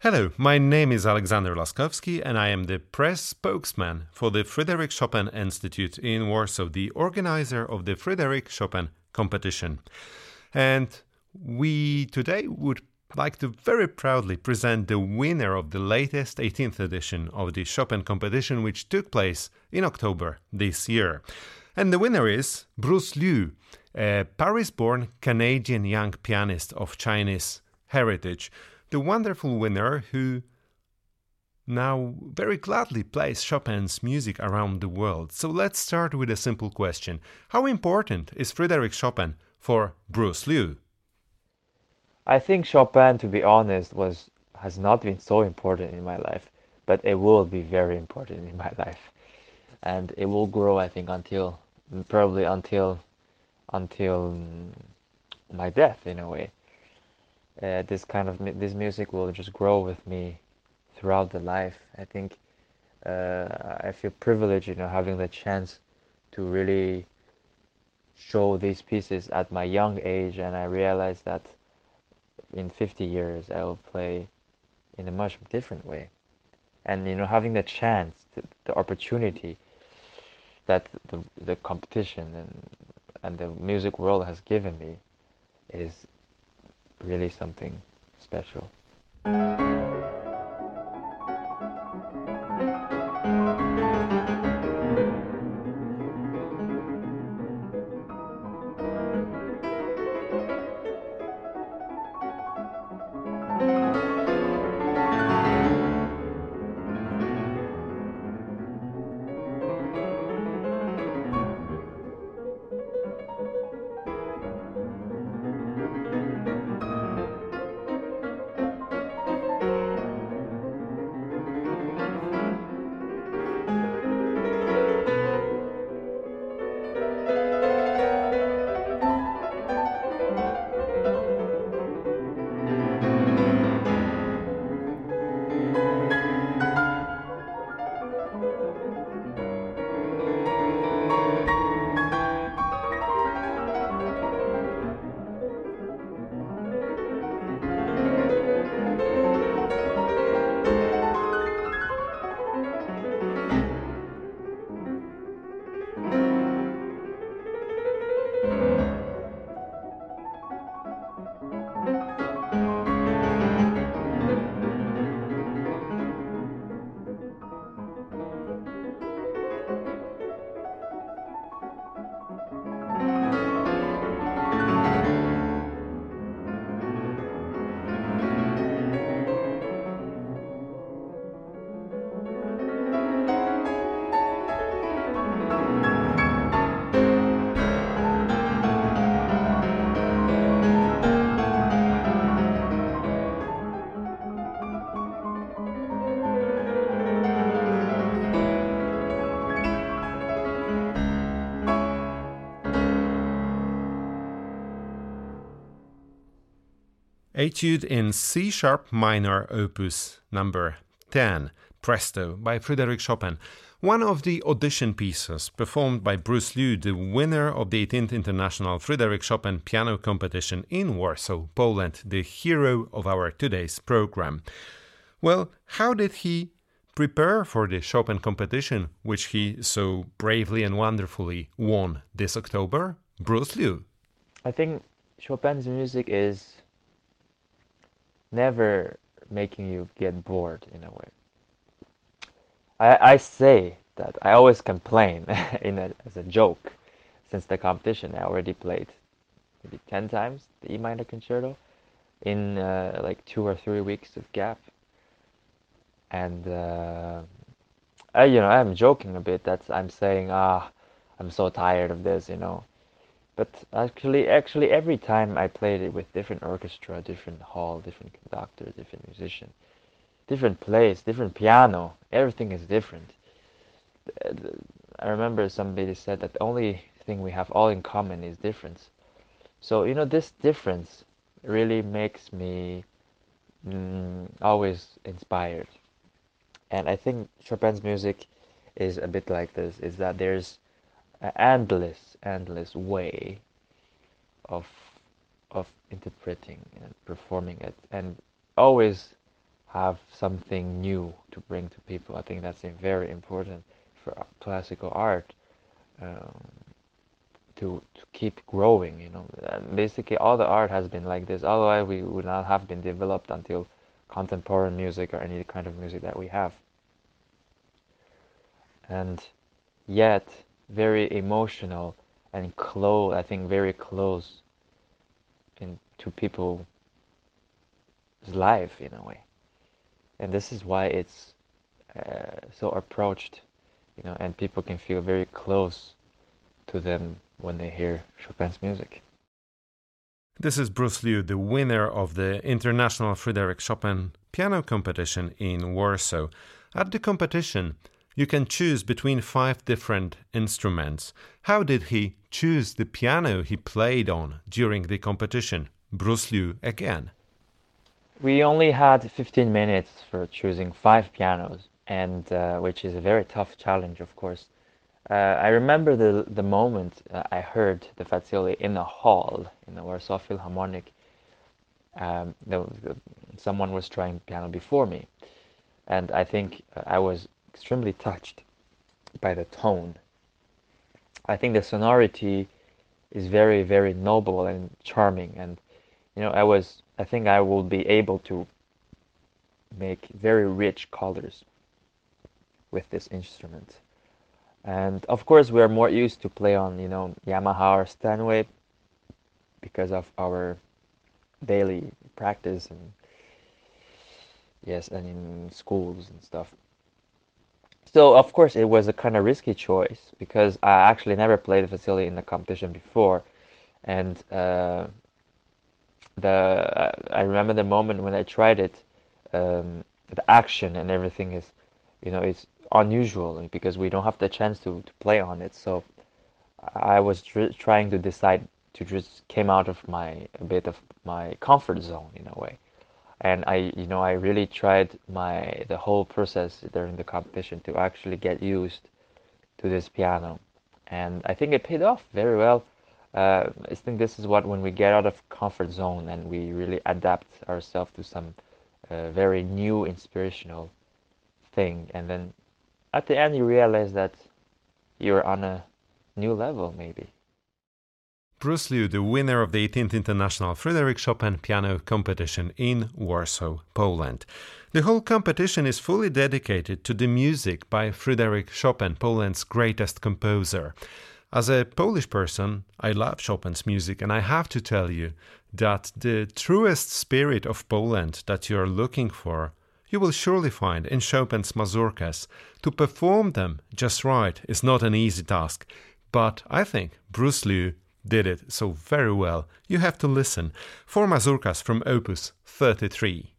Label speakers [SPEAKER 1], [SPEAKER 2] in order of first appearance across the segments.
[SPEAKER 1] Hello, my name is Alexander Laskowski, and I am the press spokesman for the Frederick Chopin Institute in Warsaw, the organizer of the Frederick Chopin competition. And we today would like to very proudly present the winner of the latest 18th edition of the Chopin competition, which took place in October this year. And the winner is Bruce Liu, a Paris born Canadian young pianist of Chinese heritage, the wonderful winner who now very gladly plays Chopin's music around the world. So let's start with a simple question How important is Frédéric Chopin for Bruce Liu?
[SPEAKER 2] I think Chopin, to be honest, was has not been so important in my life, but it will be very important in my life, and it will grow. I think until probably until until mm, my death in a way. Uh, this kind of this music will just grow with me throughout the life. I think uh, I feel privileged, you know, having the chance to really show these pieces at my young age, and I realize that in 50 years I will play in a much different way. And you know, having the chance, to, the opportunity that the the competition and and the music world has given me is really something special.
[SPEAKER 1] Etude in C sharp minor, opus number 10, Presto, by Frédéric Chopin, one of the audition pieces performed by Bruce Liu, the winner of the 18th International Frédéric Chopin Piano Competition in Warsaw, Poland, the hero of our today's program. Well, how did he prepare for the Chopin competition, which he so bravely and wonderfully won this October? Bruce Liu.
[SPEAKER 2] I think Chopin's music is never making you get bored in a way. I, I say that I always complain in a, as a joke since the competition. I already played maybe 10 times the E minor concerto in uh, like two or three weeks of gap. And uh, I, you know, I'm joking a bit. That's I'm saying, ah, I'm so tired of this, you know but actually actually every time I played it with different orchestra, different hall, different conductor, different musician, different place, different piano, everything is different. I remember somebody said that the only thing we have all in common is difference. So you know this difference really makes me mm, always inspired, and I think Chopin's music is a bit like this: is that there's endless, endless way of of interpreting and performing it, and always have something new to bring to people. I think that's very important for classical art um, to to keep growing. You know, and basically all the art has been like this. Otherwise, we would not have been developed until contemporary music or any kind of music that we have. And yet, very emotional and close. I think very close in to people's life in a way and this is why it's uh, so approached you know and people can feel very close to them when they hear Chopin's music.
[SPEAKER 1] This is Bruce Liu, the winner of the International Frédéric Chopin Piano Competition in Warsaw. At the competition, you can choose between five different instruments. How did he choose the piano he played on during the competition? Bruce Liu again.
[SPEAKER 2] We only had 15 minutes for choosing five pianos, and uh, which is a very tough challenge, of course. Uh, I remember the the moment uh, I heard the Fazioli in a hall in the Warsaw Philharmonic. Um, was, someone was trying piano before me, and I think uh, I was extremely touched by the tone. I think the sonority is very, very noble and charming, and you know, I was I think I will be able to make very rich colors with this instrument. And of course, we are more used to play on, you know, Yamaha or Steinway because of our daily practice and yes, and in schools and stuff. So of course, it was a kind of risky choice because I actually never played the Fazioli in the competition before, and uh, the I remember the moment when I tried it. Um, the action and everything is, you know, it's unusual because we don't have the chance to, to play on it. So I was tr- trying to decide to just came out of my a bit of my comfort zone in a way, and I you know I really tried my the whole process during the competition to actually get used to this piano, and I think it paid off very well uh, I think this is what when we get out of comfort zone and we really adapt ourselves to some uh, very new inspirational thing, and then at the end you realize that you're on a new level, maybe.
[SPEAKER 1] Bruce Liu, the winner of the 18th International Frédéric Chopin Piano Competition in Warsaw, Poland. The whole competition is fully dedicated to the music by Frédéric Chopin, Poland's greatest composer. As a Polish person, I love Chopin's music, and I have to tell you that the truest spirit of Poland that you are looking for, you will surely find in Chopin's mazurkas. To perform them just right is not an easy task, but I think Bruce Liu did it so very well. You have to listen. For mazurkas from Opus 33.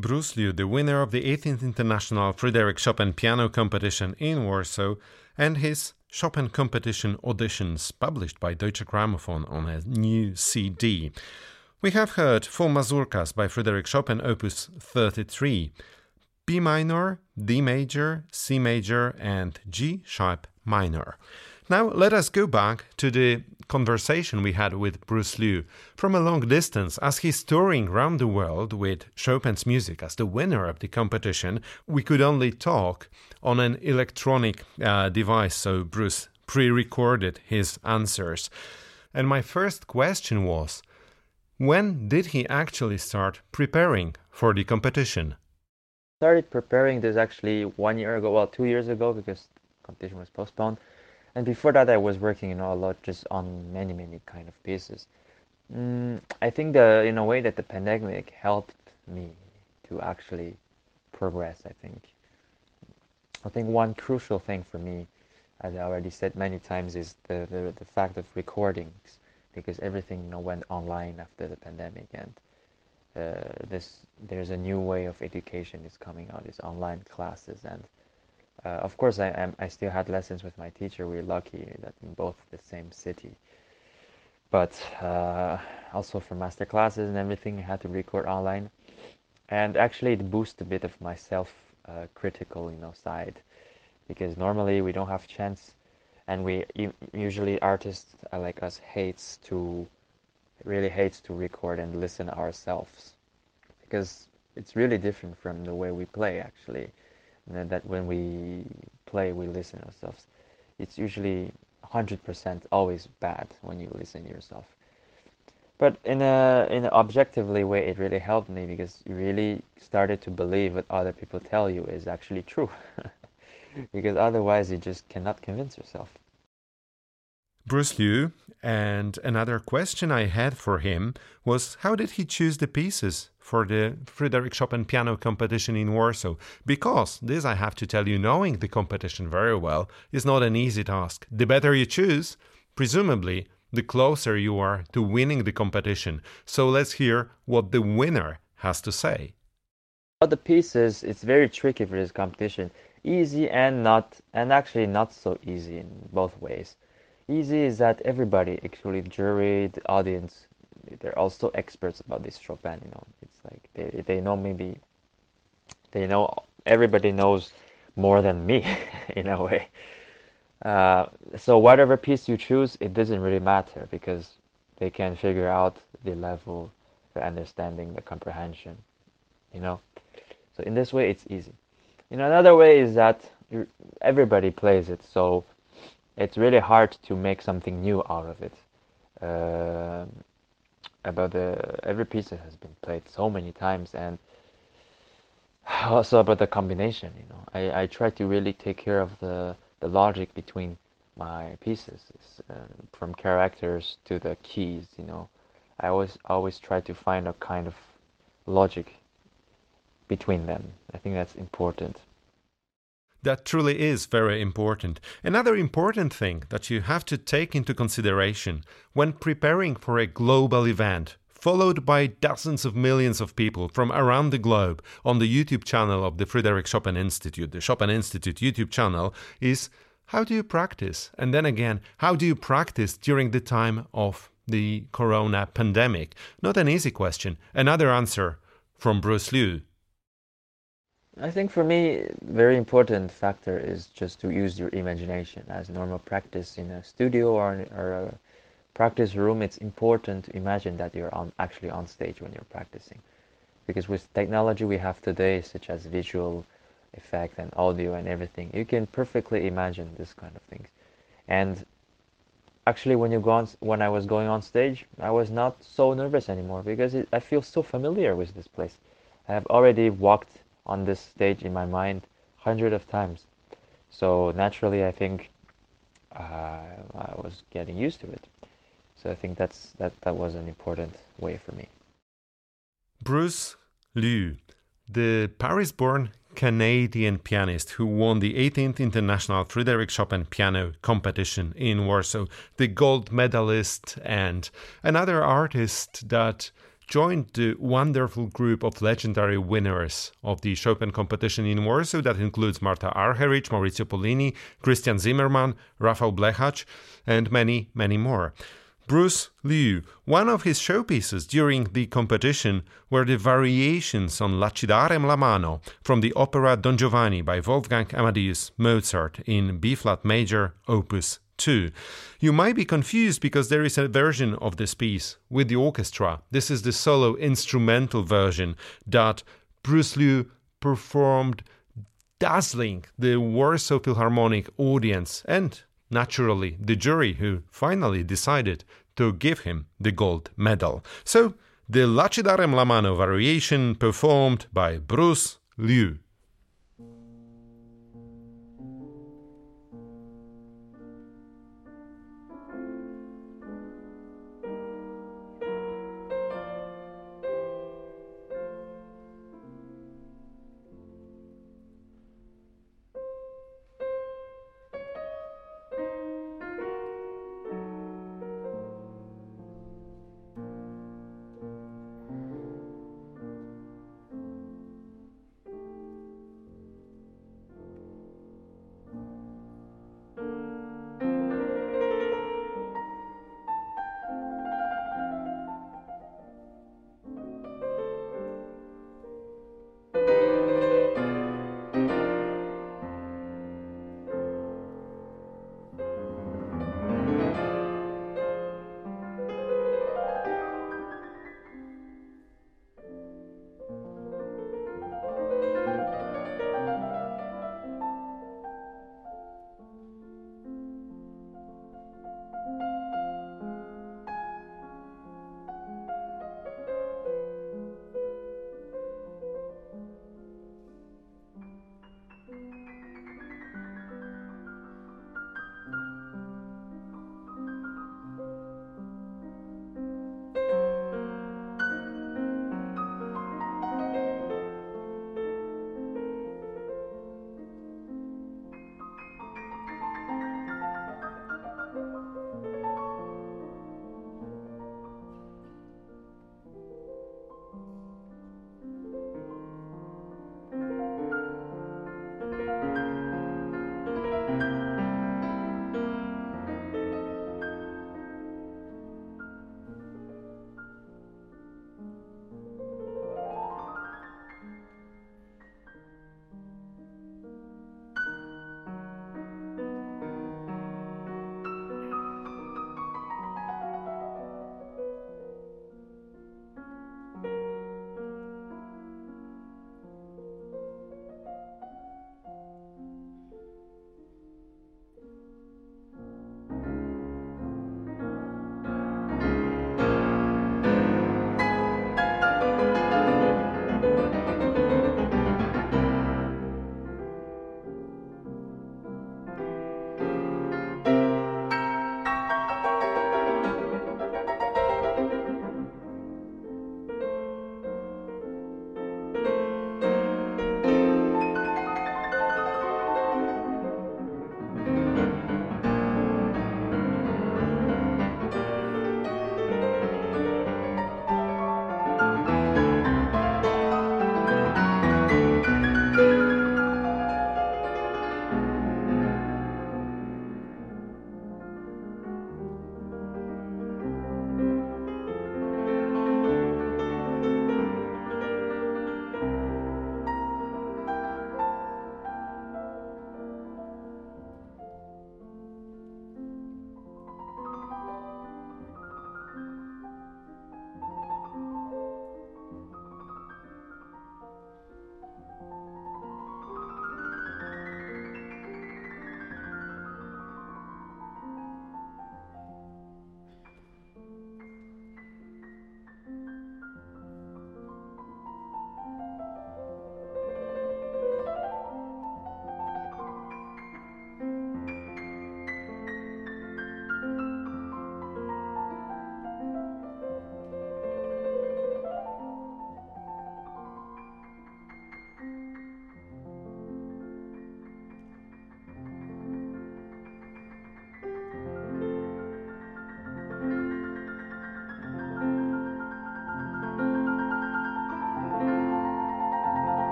[SPEAKER 1] Bruce Liu, the winner of the 18th International Frédéric Chopin Piano Competition in Warsaw, and his Chopin competition auditions published by Deutsche Grammophon on a new CD. We have heard four mazurkas by Frédéric Chopin, opus 33, B minor, D major, C major, and G sharp minor. Now let us go back to the conversation we had with Bruce Liu from a long distance as he's touring around the world with Chopin's music as the winner of the competition. We could only talk on an electronic uh, device, so Bruce pre recorded his answers. And my first question was when did he actually start preparing for the competition?
[SPEAKER 2] Started preparing this actually one year ago, well, two years ago, because competition was postponed and before that I was working you know a lot just on many many kind of pieces. Mm, I think the in a way that the pandemic helped me to actually progress I think. I think one crucial thing for me as I already said many times is the, the, the fact of recordings because everything you know went online after the pandemic. And uh, this there's a new way of education is coming out is online classes. And uh, of course, I, I, still had lessons with my teacher. We are lucky that in both the same city. But uh, also for master classes and everything, I had to record online. And actually, it boosted a bit of my self-critical, uh, you know, side, because normally we don't have chance, and we usually artists like us hates to, really hates to record and listen ourselves, because it's really different from the way we play actually that when we play, we listen ourselves. It's usually 100% always bad when you listen yourself. But in a in an objectively way, it really helped me because you really started to believe what other people tell you is actually true. because otherwise, you just cannot convince yourself.
[SPEAKER 1] Bruce Liu, and another question I had for him was how did he choose the pieces for the Frédéric Chopin piano competition in Warsaw? Because this, I have to tell you, knowing the competition very well is not an easy task. The better you choose, presumably, the closer you are to winning the competition. So let's hear what the winner has to say.
[SPEAKER 2] About the pieces, it's very tricky for this competition. Easy and not, and actually not so easy in both ways easy is that everybody, actually jury, the audience, they're also experts about this Chopin. You know, it's like they they know maybe they know everybody knows more than me in a way. Uh, so whatever piece you choose, it doesn't really matter because they can figure out the level, the understanding, the comprehension. You know, so in this way, it's easy. In another way is that everybody plays it, so it's really hard to make something new out of it. Uh, about the every piece that has been played so many times, and also about the combination. You know, I, I try to really take care of the the logic between my pieces, uh, from characters to the keys. You know, I always always try to find a kind of logic between them. I think that's important.
[SPEAKER 1] That truly is very important. Another important thing that you have to take into consideration when preparing for a global event, followed by dozens of millions of people from around the globe on the YouTube channel of the Frédéric Chopin Institute, the Chopin Institute YouTube channel, is how do you practice? And then again, how do you practice during the time of the corona pandemic? Not an easy question. Another answer from Bruce Liu
[SPEAKER 2] I think for me, very important factor is just to use your imagination as normal practice in a studio or, or a practice room. It's important to imagine that you're on, actually on stage when you're practicing, because with technology we have today, such as visual effect and audio and everything, you can perfectly imagine this kind of things. And actually, when you go on, when I was going on stage, I was not so nervous anymore because it, I feel so familiar with this place. I have already walked on this stage in my mind hundred of times. So naturally, I think uh, I was getting used to it. So I think that's that that was an important way for me.
[SPEAKER 1] Bruce Liu, the Paris-born Canadian pianist who won the 18th International Frédéric Chopin Piano Competition in Warsaw, the gold medalist, and another artist that joined the wonderful group of legendary winners of the Chopin competition in Warsaw that includes Martha Argerich, Maurizio Pollini, Krystian Zimerman, Rafał Blechacz, and many, many more. Bruce Liu, one of his showpieces during the competition were the variations on Là ci darem la mano from the opera Don Giovanni by Wolfgang Amadeus Mozart in B flat major, opus 2. You might be confused because there is a version of this piece with the orchestra. This is the solo instrumental version that Bruce Liu performed dazzling the Warsaw Philharmonic audience and naturally the jury who finally decided to give him the gold medal. So, the Là ci darem la mano variation performed by Bruce Liu.